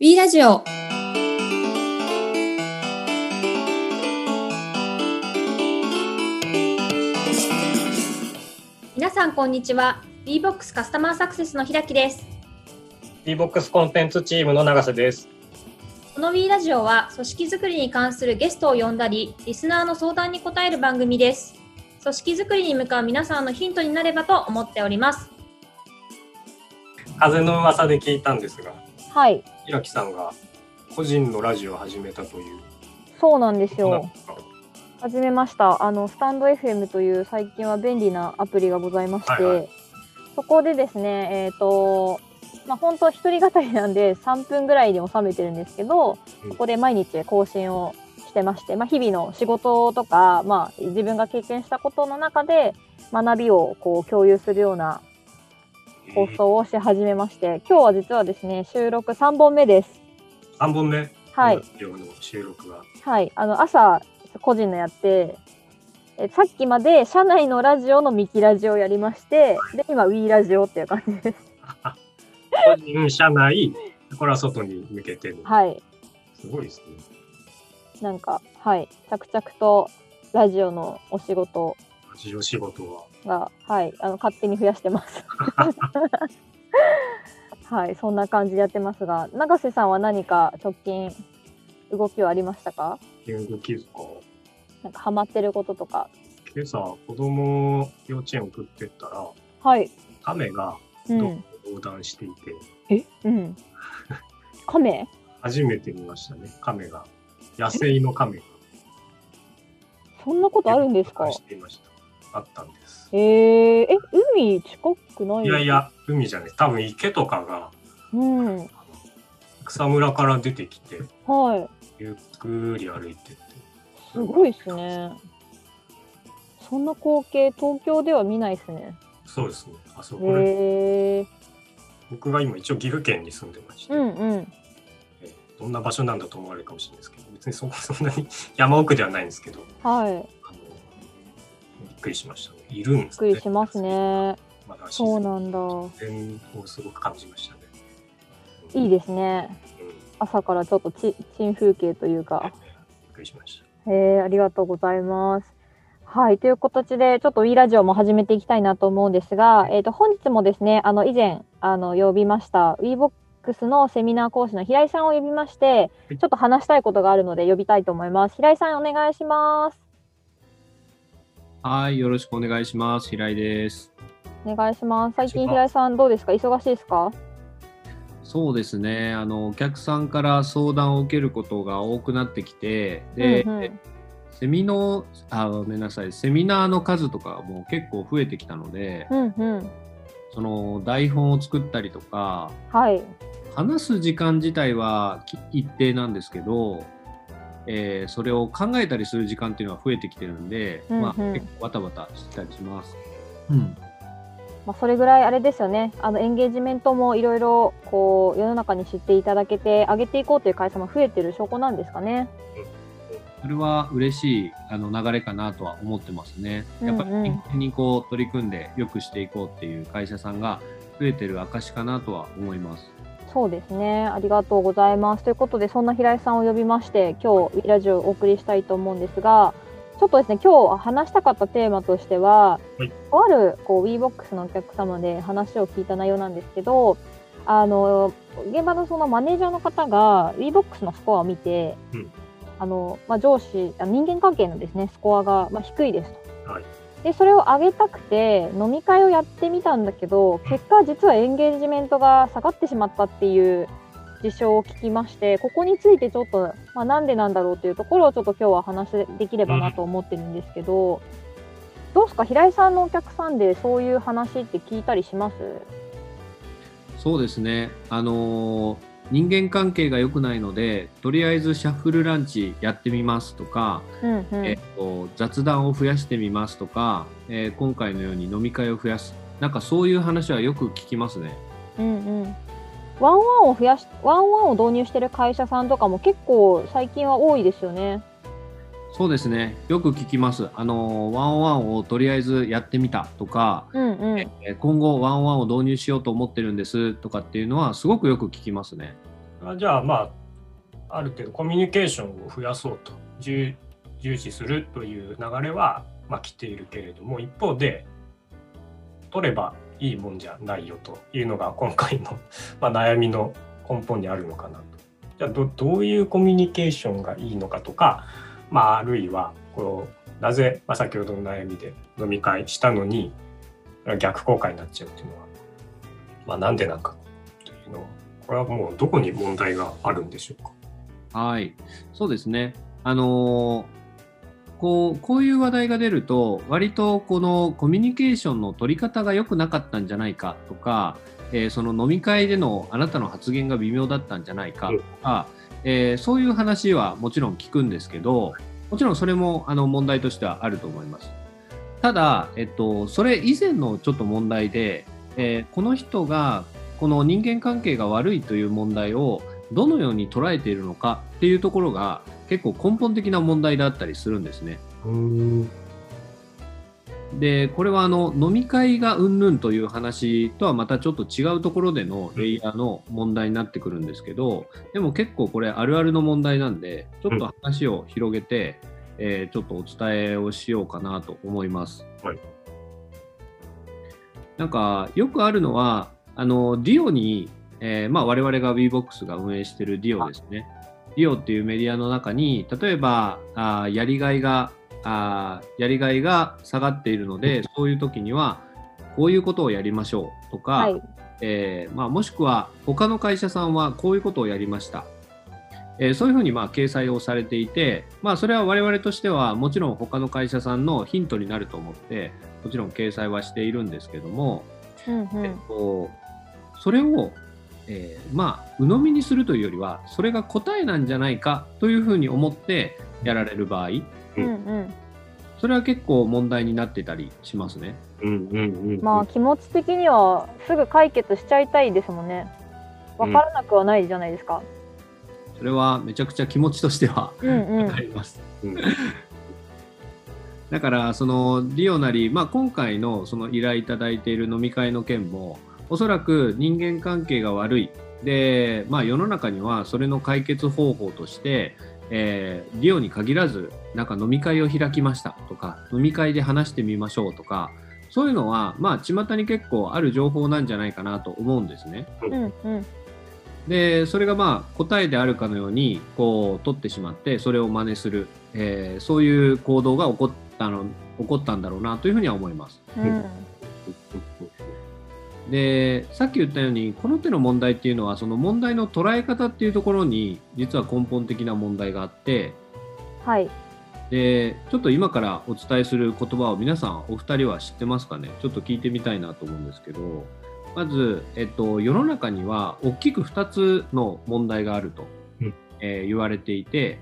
B ラジオ。皆さんこんにちは。B-BOX カスタマーサクセスの平木です。D-BOX コンテンツチームの永瀬です。この B ラジオは組織づくりに関するゲストを呼んだりリスナーの相談に答える番組です。組織づくりに向かう皆さんのヒントになればと思っております。風の噂で聞いたんですが、はい、平木さんが個人のラジオを始めたという。そうなんですよ。始めました。あのスタンド FM という最近は便利なアプリがございまして、はいはい。そこでですね、えっ、と、まあ本当一人語りなんで3分ぐらいに収めてるんですけど、うん。そこで毎日更新をしてまして、まあ日々の仕事とか、まあ自分が経験したことの中で学びをこう共有するような放送をし始めまして、今日は実はですね、収録3本目です。3本目？はい。収録が。はい、あの朝個人のやってえさっきまで社内のラジオのミキラジオをやりましてで今ウィーラジオっていう感じです。個人、社内、これは外に向けての。はい、すごいですね。なんかはい着々とラジオのお仕事ラジオ仕事は。がはいあの勝手に増やしてます。はいそんな感じでやってますが永瀬さんは何か直近動きはありましたか？言語気づか？なんかハマってることとか。今朝、子供を幼稚園送ってったら、はい。亀が道うん。路を横断していて、え？うん。亀？初めて見ましたね、亀が。野生の亀が。そんなことあるんですか？していました。あったんです。えー、え、海近くないいやいや、海じゃない。多分池とかが、うん。草むらから出てきて、はい。ゆっくり歩いてって。すごいですね。そんな光景、東京では見ないですね。そうですね。あそへこで、えー。僕が今一応岐阜県に住んでまして、うんうん。えーどんな場所なんだと思われるかもしれないですけど、別にそそんなに山奥ではないんですけど、はい。くりしましたね。いるんですびっくりします。ね。まだそうなんだ。自然をすごく感じましたね。いいですね。うん。びっ朝からちょっとち珍風景というか。くりしました。えー、ありがとうございます。はい。という形で、ちょっと WE ラジオも始めていきたいなと思うんですが、えっ、と、本日もですね、あの、以前、あの、呼びました、WeBox のセミナー講師の平井さんを呼びまして、いちょっと話したいことがあるので呼びたいと思います。平井さん、お願いします。はい、よろしくお願いします。平井です。お願いします。最近、平井さん、どうですか？忙しいですか？そうですね。あのお客さんから相談を受けることが多くなってきて、で、うんうんセミのあごめんなさい、セミナーの数とかも結構増えてきたので、うんうん。その台本を作ったりとか、はい。話す時間自体はき一定なんですけど、えーそれを考えたりする時間っていうのは増えてきてるんで、うんうんまあ結構バタバタしたりします。うん。まあ、それぐらいあれですよね。あの、エンゲージメントもいろいろ、こう、世の中に知っていただけて、上げていこうという会社も増えてる証拠なんですかね。それは嬉しいあの流れかなとは思ってますね。やっぱりうんうん真剣にこう取り組んで良くしていこうっていう会社さんが増えてる証かなとは思います。そうですね。ありがとうございます。ということで、そんな平井さんを呼びまして、今日、ラジオをお送りしたいと思うんですが、ちょっとですね、今日話したかったテーマとしては、はいとあるこう WeBox のお客様で話を聞いた内容なんですけど、あの現場のそのマネージャーの方が WeBox のスコアを見て、うんあのまあ、上司あ人間関係のですねスコアがまあ低いですと。はいでそれを上げたくて飲み会をやってみたんだけど結果実はエンゲージメントが下がってしまったっていう事象を聞きましてここについてちょっと、まあ、なんでなんだろうというところをちょっと今日は話できればなと思ってるんですけど、どうですか？平井さんのお客さんでそういう話って聞いたりします？そうですね。あのー人間関係が良くないので、とりあえずシャッフルランチやってみますとか、うんうんえっと雑談を増やしてみますとか、えー今回のように飲み会を増やす。なんかそういう話はよく聞きますね。うんうん one on one を増やし one on one を導入してる会社さんとかも結構最近は多いですよね。そうですね。よく聞きます。あのー one on one をとりあえずやってみたとか、うんうんえー今後 one on one を導入しようと思ってるんですとかっていうのはすごくよく聞きますね。これはじゃあまあある程度コミュニケーションを増やそうと重重視するという流れは、まあ、来ているけれども一方で取ればいいもんじゃないよというのが今回の まあ悩みの根本にあるのかなと。じゃあどどういうコミュニケーションがいいのかとか、まあ、あるいはこうなぜ、まあ、先ほどの悩みで飲み会したのに逆効果になっちゃうっていうのは、まあ、なんでなんかというのはこれはもうどこに問題があるんでしょうか？はい、そうですね。あのーこうこういう話題が出ると割とこのコミュニケーションの取り方が良くなかったんじゃないかとか、えーその飲み会でのあなたの発言が微妙だったんじゃないかとか、えーそういう話はもちろん聞くんですけどもちろんそれもあの問題としてはあると思います。ただ、えっと、それ以前のちょっと問題で、えーこの人がこの人間関係が悪いという問題をどのように捉えているのかっていうところが結構根本的な問題だったりするんですね。うんでこれはあの飲み会がうんぬんという話とはまたちょっと違うところでのレイヤーの問題になってくるんですけどでも結構これあるあるの問題なんでちょっと話を広げて、えーちょっとお伝えをしようかなと思います。はいなんかよくあるのはあのディオに、えーまあ、我々が WeBox が運営しているディオですね。ディオっていうメディアの中に例えばあーやりがいがあーやりがいが下がっているのでそういう時にはこういうことをやりましょうとか、はい。えーまあ、もしくは他の会社さんはこういうことをやりました、えーそういうふうにまあ掲載をされていて、まあ、それは我々としてはもちろん他の会社さんのヒントになると思ってもちろん掲載はしているんですけども、うんうえっん。と、それを、えーまあ鵜呑みにするというよりはそれが答えなんじゃないかというふうに思ってやられる場合うんうん。それは結構問題になってたりしますね。うんうんうんまあ気持ち的にはすぐ解決しちゃいたいですもんね。わからなくはないじゃないですか。それはめちゃくちゃ気持ちとしてはうんうんわか。ります。うん だからそのリオなり、まあ、今回のその依頼いただいている飲み会の件もおそらく人間関係が悪いで、まあ、世の中にはそれの解決方法として、えーリオに限らずなんか飲み会を開きましたとか飲み会で話してみましょうとかそういうのはまあ巷に結構ある情報なんじゃないかなと思うんですね。うんうん。でそれがまあ答えであるかのようにこう取ってしまってそれを真似する、えーそういう行動が起こったの起こったんだろうなというふうには思います。うん。でさっき言ったようにこの手の問題っていうのはその問題の捉え方っていうところに実は根本的な問題があってはい。でちょっと今からお伝えする言葉を皆さんお二人は知ってますかね？ちょっと聞いてみたいなと思うんですけどまず、えっと、世の中には大きく2つの問題があると、うんえー言われていて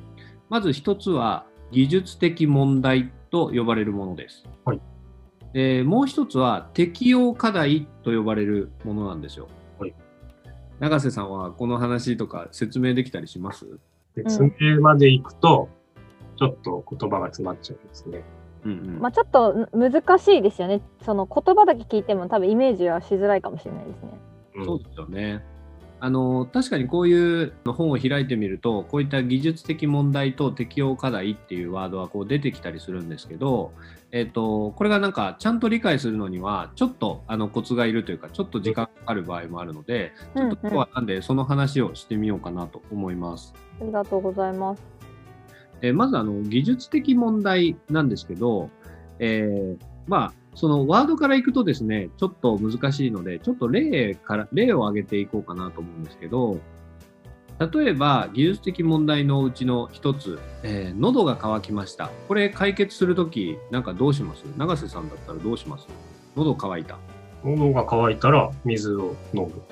まず1つは技術的問題と呼ばれるものです。はいでもう1つは適用課題と呼ばれるものなんですよ。はい永瀬さんはこの話とか説明できたりします？説明まで行くと、ちょっと言葉が詰まっちゃうんですね。うんうんまあちょっと難しいですよね。その言葉だけ聞いても多分イメージはしづらいかもしれないですね。うんそうですよね。あの確かにこういう本を開いてみるとこういった技術的問題と適用課題っていうワードはこう出てきたりするんですけど、えっとこれがなんかちゃんと理解するのにはちょっとあのコツがいるというかちょっと時間かかる場合もあるのでちょっと今日はなんでその話をしてみようかなと思います。ありがとうございます。えーまずあの技術的問題なんですけど、えーまあそのワードからいくとですねちょっと難しいのでちょっと例から例を挙げていこうかなと思うんですけど例えば技術的問題のうちの一つ、えー喉が渇きましたこれ解決するときなんかどうします？永瀬さんだったらどうします？喉乾いた？喉が渇いたら水を飲む。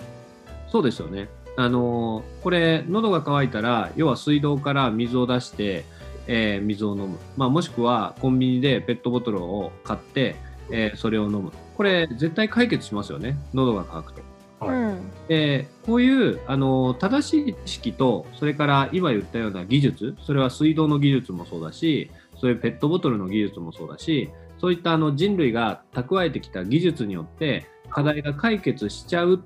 そうですよね。あのーこれ、喉が渇いたら、要は水道から水を出して、えー水を飲む。まあ、もしくは、コンビニでペットボトルを買って、えーそれを飲む。これ、絶対解決しますよね。喉が渇くと。はいうん。でこういう、あのー正しい知識と、それから今言ったような技術、それは水道の技術もそうだし、そういうペットボトルの技術もそうだし、そういったあの人類が蓄えてきた技術によって課題が解決しちゃう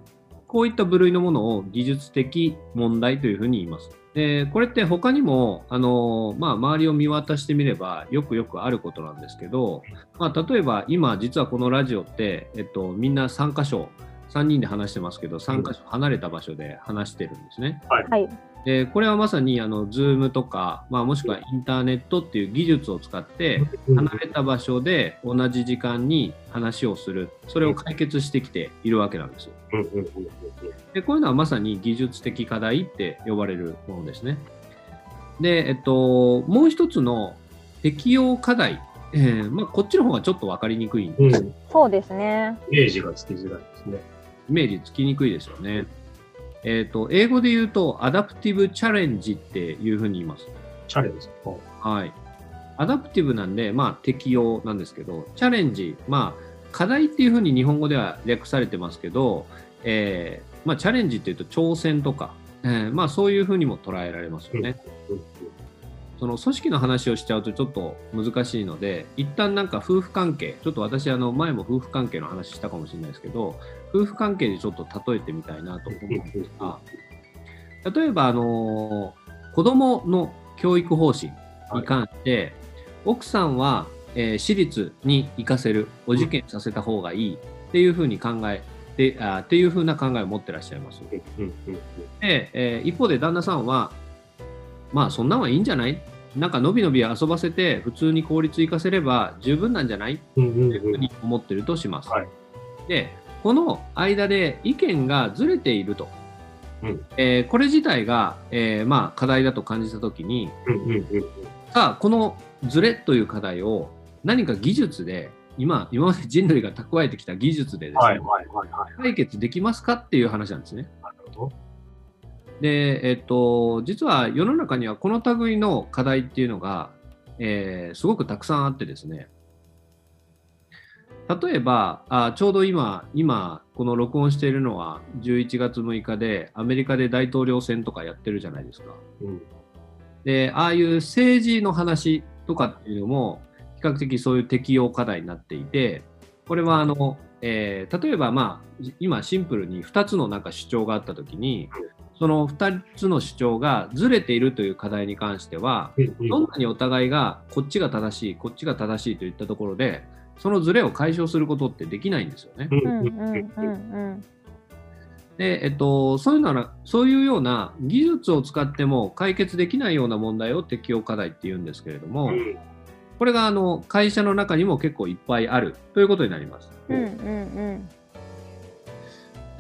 こういった部類のものを技術的問題というふうに言います。でこれって他にもあの、まあ、周りを見渡してみればよくよくあることなんですけど、まあ、例えば今実はこのラジオって、えっと、みんな3箇所3人で話してますけど3箇所離れた場所で話してるんですね。はい。でこれはまさにあの Zoom とか、まあ、もしくはインターネットっていう技術を使って離れた場所で同じ時間に話をするそれを解決してきているわけなんです。うんうんうんうんでこういうのはまさに技術的課題って呼ばれるものですね。で、えっと、もう一つの適用課題、えーまあ、こっちの方がちょっと分かりにくいんです。うん。そうですね。イメージがつきづらいですね。イメージつきにくいですよね。えっと、英語で言うと、アダプティブチャレンジっていうふうに言います。チャレンジ。はい。アダプティブなんで、まあ、適用なんですけど、チャレンジ、まあ、課題っていうふうに日本語では略されてますけど、えーまあ、チャレンジっていうと挑戦とか、えーまあ、そういうふうにも捉えられますよね。うんその組織の話をしちゃうとちょっと難しいので、一旦なんか夫婦関係、ちょっと私、あの前も夫婦関係の話したかもしれないですけど、夫婦関係でちょっと例えてみたいなと思うんですが、例えば、あの子供の教育方針に関して、奥さんは、えー私立に行かせる、お受験させた方がいいっていうふうに考えて、あっていうふうな考えを持ってらっしゃいます。で、えー一方で旦那さんは、まあそんなんはいいんじゃない？なんかのびのび遊ばせて普通に効率行かせれば十分なんじゃない？うんうんというふうに思ってるとします。はい。で、この間で意見がずれていると。うん。えーこれ自体が、えーまあ、課題だと感じたときに、うんうんうんさあ、このズレという課題を何か技術で、今、今まで人類が蓄えてきた技術でですね。解決できますかっていう話なんですね。で、えっと、実は世の中にはこの類の課題っていうのが、えーすごくたくさんあってですね、例えば、あちょうど今、今、この録音しているのは11月6日で、アメリカで大統領選とかやってるじゃないですか。うんで、ああいう政治の話とかっていうのも、比較的そういう適用課題になっていて、これはあの、えー例えば、まあ、今シンプルに2つのなんか主張があったときに、その2つの主張がずれているという課題に関しては、どんなにお互いがこっちが正しい、こっちが正しいといったところで、そのズレを解消することってできないんですよね。で、えっと、そういうなら、そういうような技術を使っても解決できないような問題を適用課題って言うんですけれども、うんこれがあの会社の中にも結構いっぱいあるということになります。うんうんう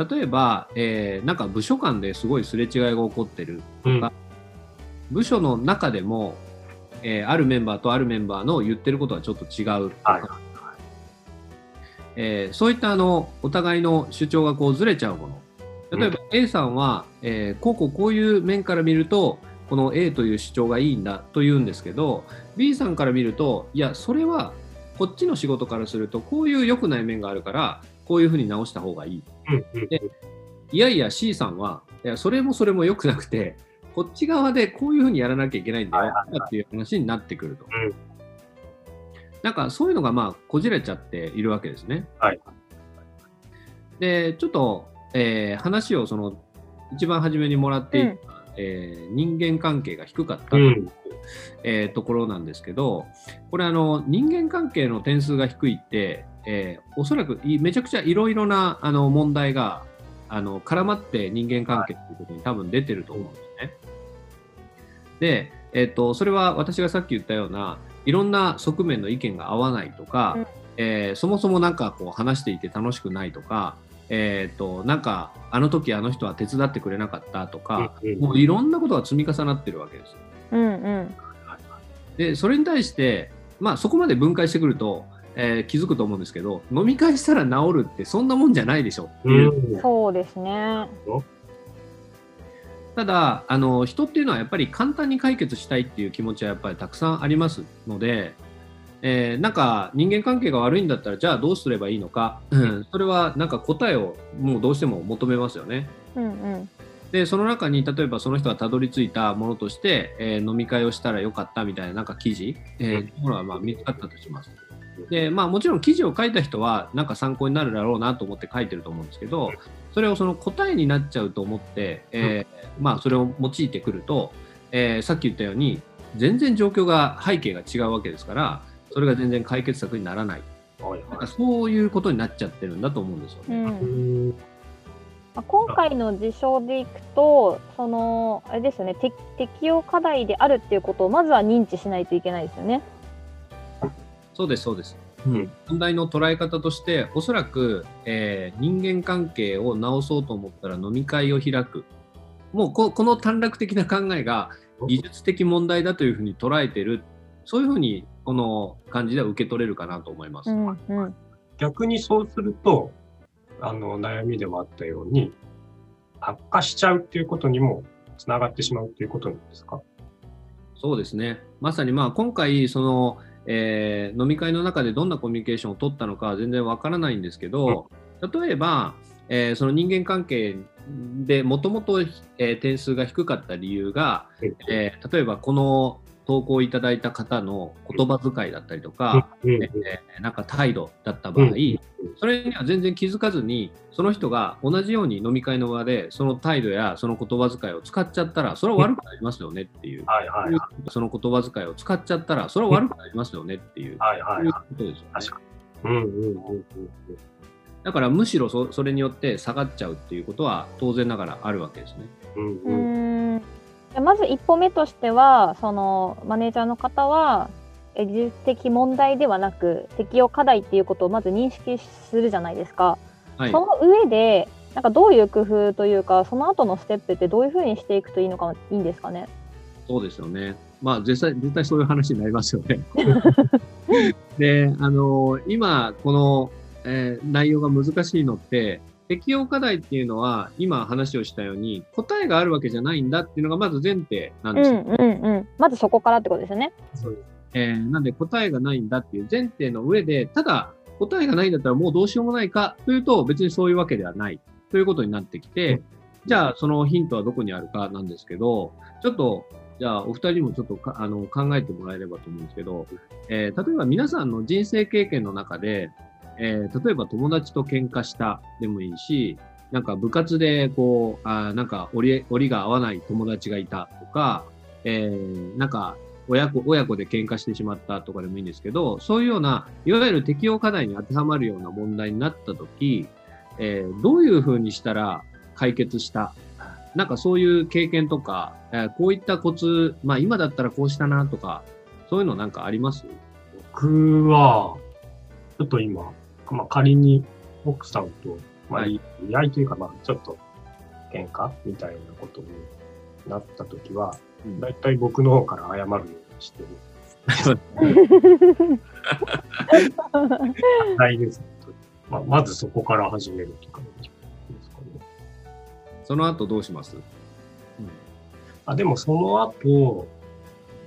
ん。例えば、えーなんか部署間ですごいすれ違いが起こってるうんとか、部署の中でも、えーあるメンバーとあるメンバーの言ってることはちょっと違うとか、はいえーそういったあのお互いの主張がこうずれちゃうもの。例えば A さんは、えーこうこうこういう面から見ると、この A という主張がいいんだと言うんですけど、B さんから見ると、いや、それはこっちの仕事からすると、こういう良くない面があるから、こういうふうに直した方がいい。でいやいや C さんは、いやそれもそれも良くなくて、こっち側でこういうふうにやらなきゃいけないんだよっていう話になってくると。うんなんかそういうのがまあこじれちゃっているわけですね。はいで、ちょっと、えー話をその一番初めにもらっていた、うんえー人間関係が低かったという、うんえーところなんですけど、これあの人間関係の点数が低いって、えーおそらくいめちゃくちゃいろいろなあの問題があの絡まって人間関係ということに多分出てると思うんですね。で、えっとそれは私がさっき言ったようないろんな側面の意見が合わないとか、うんえーそもそもなんかこう話していて楽しくないとか、えっとなんかあの時あの人は手伝ってくれなかったとか、うんうんもういろんなことが積み重なってるわけです。うんうん。でそれに対して、まあ、そこまで分解してくると、えー気づくと思うんですけど飲み会したら治るってそんなもんじゃないでしょっていう、うんそうですね。ただあの人っていうのはやっぱり簡単に解決したいっていう気持ちはやっぱりたくさんありますので、えーなんか人間関係が悪いんだったらじゃあどうすればいいのか、うんそれはなんか答えをもうどうしても求めますよね。うんうん。でその中に例えばその人がたどり着いたものとして、えー飲み会をしたらよかったみたいななんか記事、えーものがまあ見つかったとします。でまあ、もちろん記事を書いた人はなんか参考になるだろうなと思って書いてると思うんですけどそれをその答えになっちゃうと思って、えーまあ、それを用いてくると、えーさっき言ったように全然状況が背景が違うわけですからそれが全然解決策にならないはいなんかそういうことになっちゃってるんだと思うんですよね。うん今回の事象でいくと、そのあれですよね、適適用課題であるっていうことをまずは認知しないといけないですよね。そうです、そうです。うん問題の捉え方として、おそらく、えー人間関係を直そうと思ったら飲み会を開く。もうここの短絡的な考えが技術的問題だというふうに捉えてる、そういうふうにこの感じでは受け取れるかなと思います。うんうん逆にそうすると、あの、悩みでもあったように、悪化しちゃうっていうことにもつながってしまうっていうことなんですか？そうですね。まさにまあ今回、その、えー飲み会の中でどんなコミュニケーションを取ったのかは全然わからないんですけど、例えば、えーその人間関係でもともと点数が低かった理由が、えー例えばこの投稿いただいた方の言葉遣いだったりとか、うんえーなんか態度だった場合、うんそれには全然気づかずにその人が同じように飲み会の場でその態度やその言葉遣いを使っちゃったらそれは悪くなりますよねっていう、はいはいはい。その言葉遣いを使っちゃったらそれは悪くなりますよねっていう、はいはいそういうはことですよね。確かい。うんうんうんうん。だからむしろそそれによって下がっちゃうっていうことは当然ながらあるわけですね。うんううんまず一歩目としては、そのマネージャーの方は、え技術的問題ではなく、適用課題っていうことをまず認識するじゃないですか。はいその上で、なんかどういう工夫というか、その後のステップってどういうふうにしていくといいのかいいんですかね？そうですよね。まあ、絶対、絶対そういう話になりますよね。で、あの、今、この、えー内容が難しいのって、適用課題っていうのは、今話をしたように、答えがあるわけじゃないんだっていうのがまず前提なんですよ。うんうんうん。まずそこからってことですよね。えーなんで答えがないんだっていう前提の上で、ただ、答えがないんだったらもうどうしようもないかというと、別にそういうわけではないということになってきて、じゃあそのヒントはどこにあるかなんですけど、ちょっと、じゃあお二人にもちょっとかあの考えてもらえればと思うんですけど、えー例えば皆さんの人生経験の中で、えー例えば友達と喧嘩したでもいいし、なんか部活でこう、あなんか折り折りが合わない友達がいたとか、えーなんか親子親子で喧嘩してしまったとかでもいいんですけど、そういうような、いわゆる適用課題に当てはまるような問題になったとき、えーどういうふうにしたら解決した？なんかそういう経験とか、えーこういったコツ、まあ今だったらこうしたなとか、そういうのなんかあります？僕は、ちょっと今、まあ、仮に奥さんと、まあ、はい言い合いというか、まあ、ちょっと喧嘩みたいなことになったときは、だいたい僕の方から謝るようにしてる。大です、まあ。まずそこから始めるとかですかね。その後どうします、あでもその後、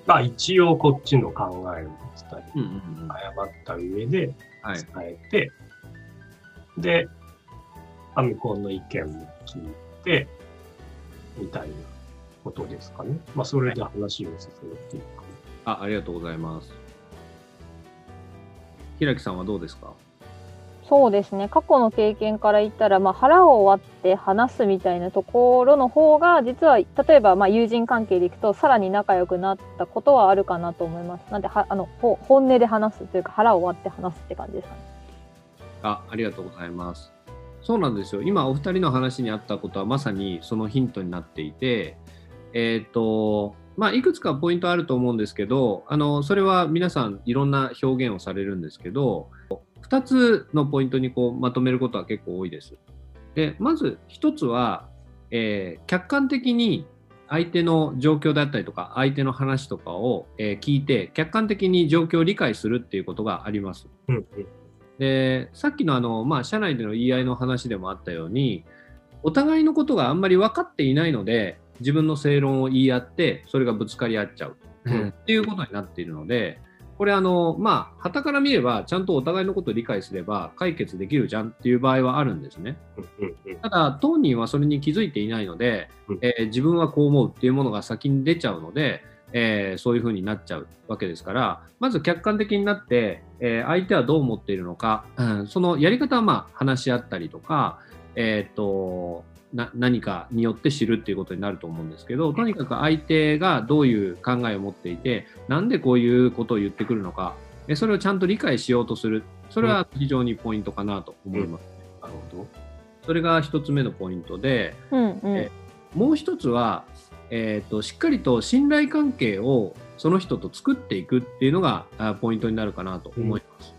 まあ一応こっちの考えを伝えうんうんうん謝った上ではい伝えて、で、まあ向こうの意見も聞いて、みたいなことですかね。まあそれで話を進めていく。あありがとうございます。平木さんはどうですか？そうですね過去の経験から言ったら、まあ、腹を割って話すみたいなところの方が実は例えばまあ友人関係でいくとさらに仲良くなったことはあるかなと思います。なんではあの本音で話すというか腹を割って話すって感じですかね。あありがとうございます。そうなんですよ。今お二人の話にあったことはまさにそのヒントになっていて、えっ、と、まあ、いくつかポイントあると思うんですけど、あの、それは皆さんいろんな表現をされるんですけど、2つのポイントにこうまとめることは結構多いです。で、まず1つは、えー客観的に相手の状況だったりとか、相手の話とかを、えー聞いて、客観的に状況を理解するっていうことがあります。うんうん。でさっきのあの、まあ、社内での言い合いの話でもあったようにお互いのことがあんまり分かっていないので自分の正論を言い合ってそれがぶつかり合っちゃう、うんっていうことになっているのでこれあのまあ旗から見ればちゃんとお互いのことを理解すれば解決できるじゃんっていう場合はあるんですね。ただ当人はそれに気づいていないので、うんえー自分はこう思うっていうものが先に出ちゃうのでえーそういうふうになっちゃうわけですから、まず客観的になって、えー相手はどう思っているのか、うんそのやり方はまあ話し合ったりとか、えー、とな何かによって知るっていうことになると思うんですけど、とにかく相手がどういう考えを持っていて、なんでこういうことを言ってくるのか、えそれをちゃんと理解しようとする、それは非常にポイントかなと思います。なるほど。それが一つ目のポイントで、うんうん。えもう一つは、えー、としっかりと信頼関係をその人と作っていくっていうのがあポイントになるかなと思います。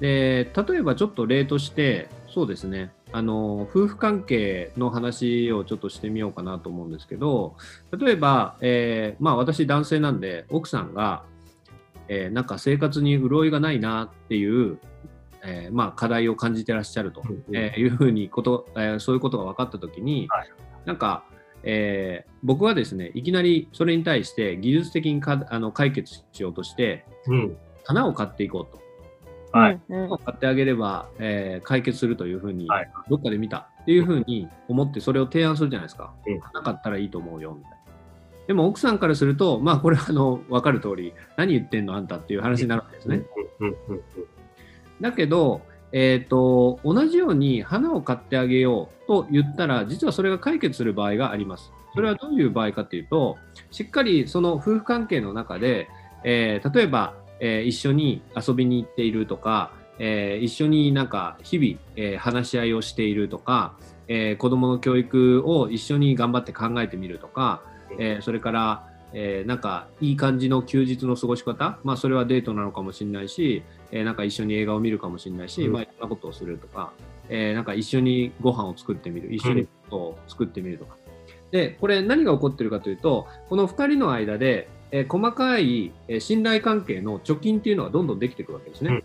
で例えばちょっと例としてそうですねあの夫婦関係の話をちょっとしてみようかなと思うんですけど例えば、えーまあ、私男性なんで奥さんが、えーなんか生活に潤いがないなっていう、えーまあ、課題を感じてらっしゃると、うんえーいうふうにこと、えーそういうことが分かったときに、はいなんか、えー僕はですねいきなりそれに対して技術的にかあの解決しようとしてうん。花を買っていこうと。はい。うんうん花を買ってあげれば、えー解決するというふうに、はいどっかで見たっていうふうに思ってそれを提案するじゃないですか。うん花買ったらいいと思うよみたいな。でも奥さんからすると、まあこれはあの分かる通り、何言ってんのあんたっていう話になるわけですね。うんうんうんだけど、えー、と同じように花を買ってあげようと言ったら実はそれが解決する場合があります。それはどういう場合かというとしっかりその夫婦関係の中で、えー例えば、えー一緒に遊びに行っているとか、えー一緒になんか日々、えー話し合いをしているとか、えー子どもの教育を一緒に頑張って考えてみるとか、えーそれから、えーなんかいい感じの休日の過ごし方、まあ、それはデートなのかもしれないし、えーなんか一緒に映画を見るかもしれないし、うんまあ、いろんなことをするとか、えーなんか一緒にご飯を作ってみる、一緒にことを作ってみるとか。で、これ何が起こってるかというと、この2人の間で、えー細かいえー信頼関係の貯金っていうのがどんどんできていくわけですね。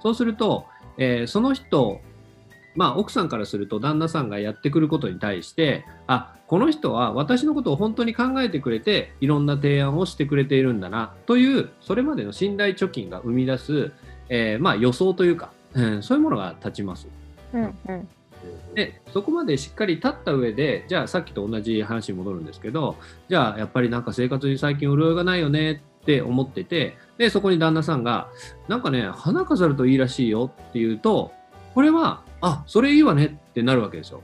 そうすると、えーその人、まあ、奥さんからすると旦那さんがやってくることに対してあこの人は私のことを本当に考えてくれていろんな提案をしてくれているんだなというそれまでの信頼貯金が生み出す、えーまあ、予想というか、うんそういうものが立ちます。うんうんうんでそこまでしっかり立った上でじゃあさっきと同じ話に戻るんですけどじゃあやっぱりなんか生活に最近潤いがないよねって思っててでそこに旦那さんがなんかね花飾るといいらしいよって言うとこれはあそれいいわねってなるわけですよ。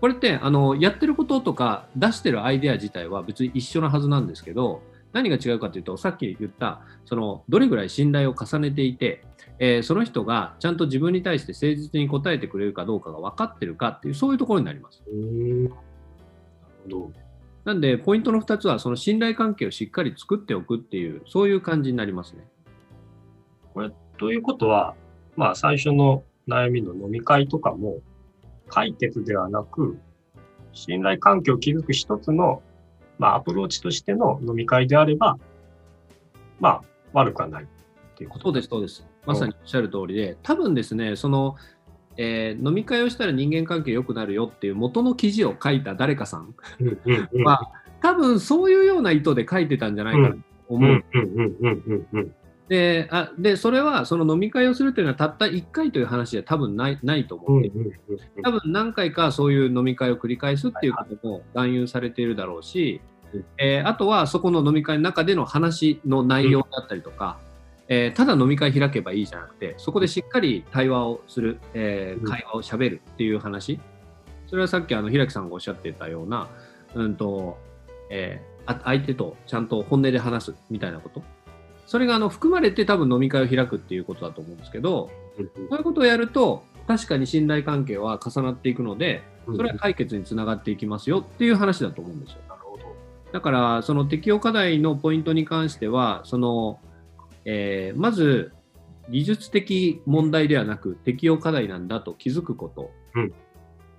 これってあのやってることとか出してるアイデア自体は別に一緒なはずなんですけど何が違うかというとさっき言ったそのどれぐらい信頼を重ねていてえーその人がちゃんと自分に対して誠実に答えてくれるかどうかが分かってるかっていうそういうところになります。うんなるほど。なんでポイントの2つはその信頼関係をしっかり作っておくっていうそういう感じになりますね。ということは、まあ最初の悩みの飲み会とかも解決ではなく、信頼関係を築く一つの、まあアプローチとしての飲み会であれば、まあ悪くはないっていうこと。そうですそうです。まさにおっしゃる通りで多分ですねその、えー飲み会をしたら人間関係良くなるよっていう元の記事を書いた誰かさん。は多分そういうような意図で書いてたんじゃないかなと思う。であでそれはその飲み会をするというのはたった1回という話では多分ないないと思う。んって多分何回かそういう飲み会を繰り返すっていうことも男優されているだろうし、うんえーあとはそこの飲み会の中での話の内容だったりとか、えーただ飲み会開けばいいじゃなくてそこでしっかり対話をする、えーうん。会話をしゃべるっていう話。それはさっきあの平木さんがおっしゃってたような、うんとえ相手とちゃんと本音で話すみたいなこと。それがあの含まれて多分飲み会を開くっていうことだと思うんですけど、うんそういうことをやると、確かに信頼関係は重なっていくので、うん。それは解決につながっていきますよっていう話だと思うんですよ。だから、その適用課題のポイントに関しては、その、えーまず、技術的問題ではなく、適用課題なんだと気づくこと。うん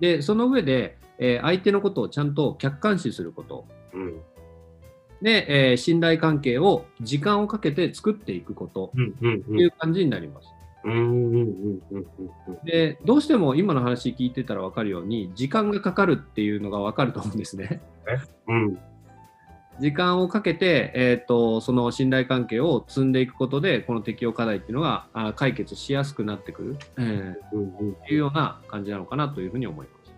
で、その上で、えー相手のことをちゃんと客観視すること。うんで、えー信頼関係を時間をかけて作っていくことという感じになります。でどうしても今の話聞いてたら分かるように時間がかかるっていうのが分かると思うんですね。うん時間をかけて、えー、とその信頼関係を積んでいくことでこの適用課題っていうのがあ解決しやすくなってくる、えーうんうんっていうような感じなのかなというふうに思います。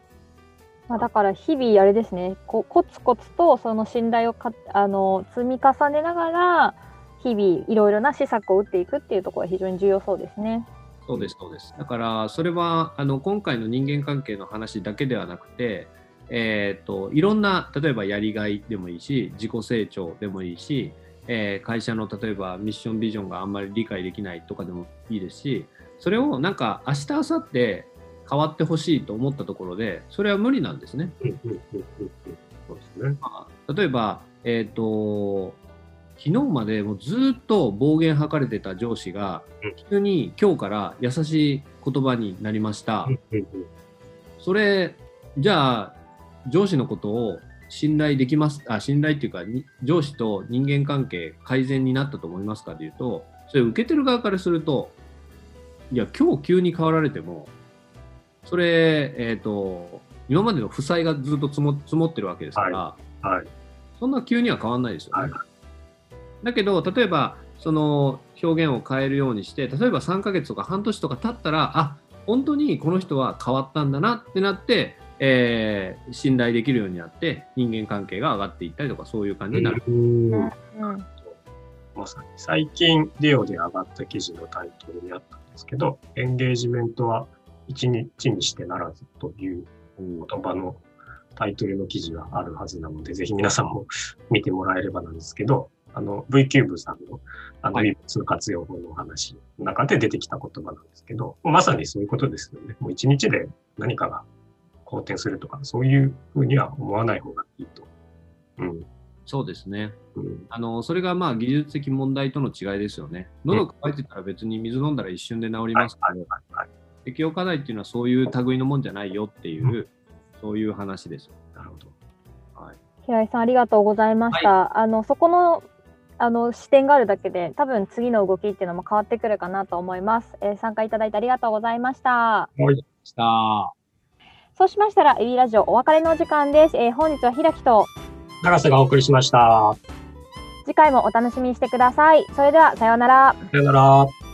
まあ、だから日々あれですねこコツコツとその信頼をかあの積み重ねながら日々いろいろな施策を打っていくっていうところが非常に重要そうですね。そうです、そうです。だから、それはあの今回の人間関係の話だけではなくて、えー、といろんな、例えばやりがいでもいいし、自己成長でもいいし、えー会社の例えばミッションビジョンがあんまり理解できないとかでもいいですし、それをなんか明日、明後日変わってほしいと思ったところで、それは無理なんですね。そうですね。まあ例えば、えっ、と、昨日までもうずっと暴言吐かれてた上司がうん、急に今日から優しい言葉になりましたそれ、じゃあ、上司のことを信頼できます、あ、信頼っていうか、に上司と人間関係改善になったと思いますかというと、それ受けてる側からすると、いや、今日急に変わられても、それ、えっ、と、今までの負債がずっと積も積もってるわけですから、はい。そんな急には変わんないですよね。はいだけど、例えば、その表現を変えるようにして、例えば3ヶ月とか半年とか経ったら、あ本当にこの人は変わったんだなってなって、えー信頼できるようになって、人間関係が上がっていったりとか、そういう感じになる。うんうんまさに最近レオで上がった記事のタイトルにあったんですけど、エンゲージメントは一日にしてならずという言葉のタイトルの記事があるはずなので、ぜひ皆さんも見てもらえればなんですけど、あの V キューブさんのあのはい Weebooks の活用法のお話の中で出てきた言葉なんですけど、まさにそういうことですよね。もう一日で何かが好転するとか、そういうふうには思わない方がいいと。うん。そうですね。うん。あのそれがまあ技術的問題との違いですよね。喉乾いてたら別に水飲んだら一瞬で治りはいますけど、はいはいはい。適応課題っていうのはそういう類のもんじゃないよっていう、そういう話です。なるほど。はい、平井さんありがとうございました。あのそこのあの視点があるだけで多分次の動きっていうのも変わってくるかなと思います。えー参加いただいてありがとうございました。した。そうしましたらエビラジオお別れのお時間です。えー本日は平木と長瀬がお送りしました。次回もお楽しみにしてください。それではさようなら。さよなら。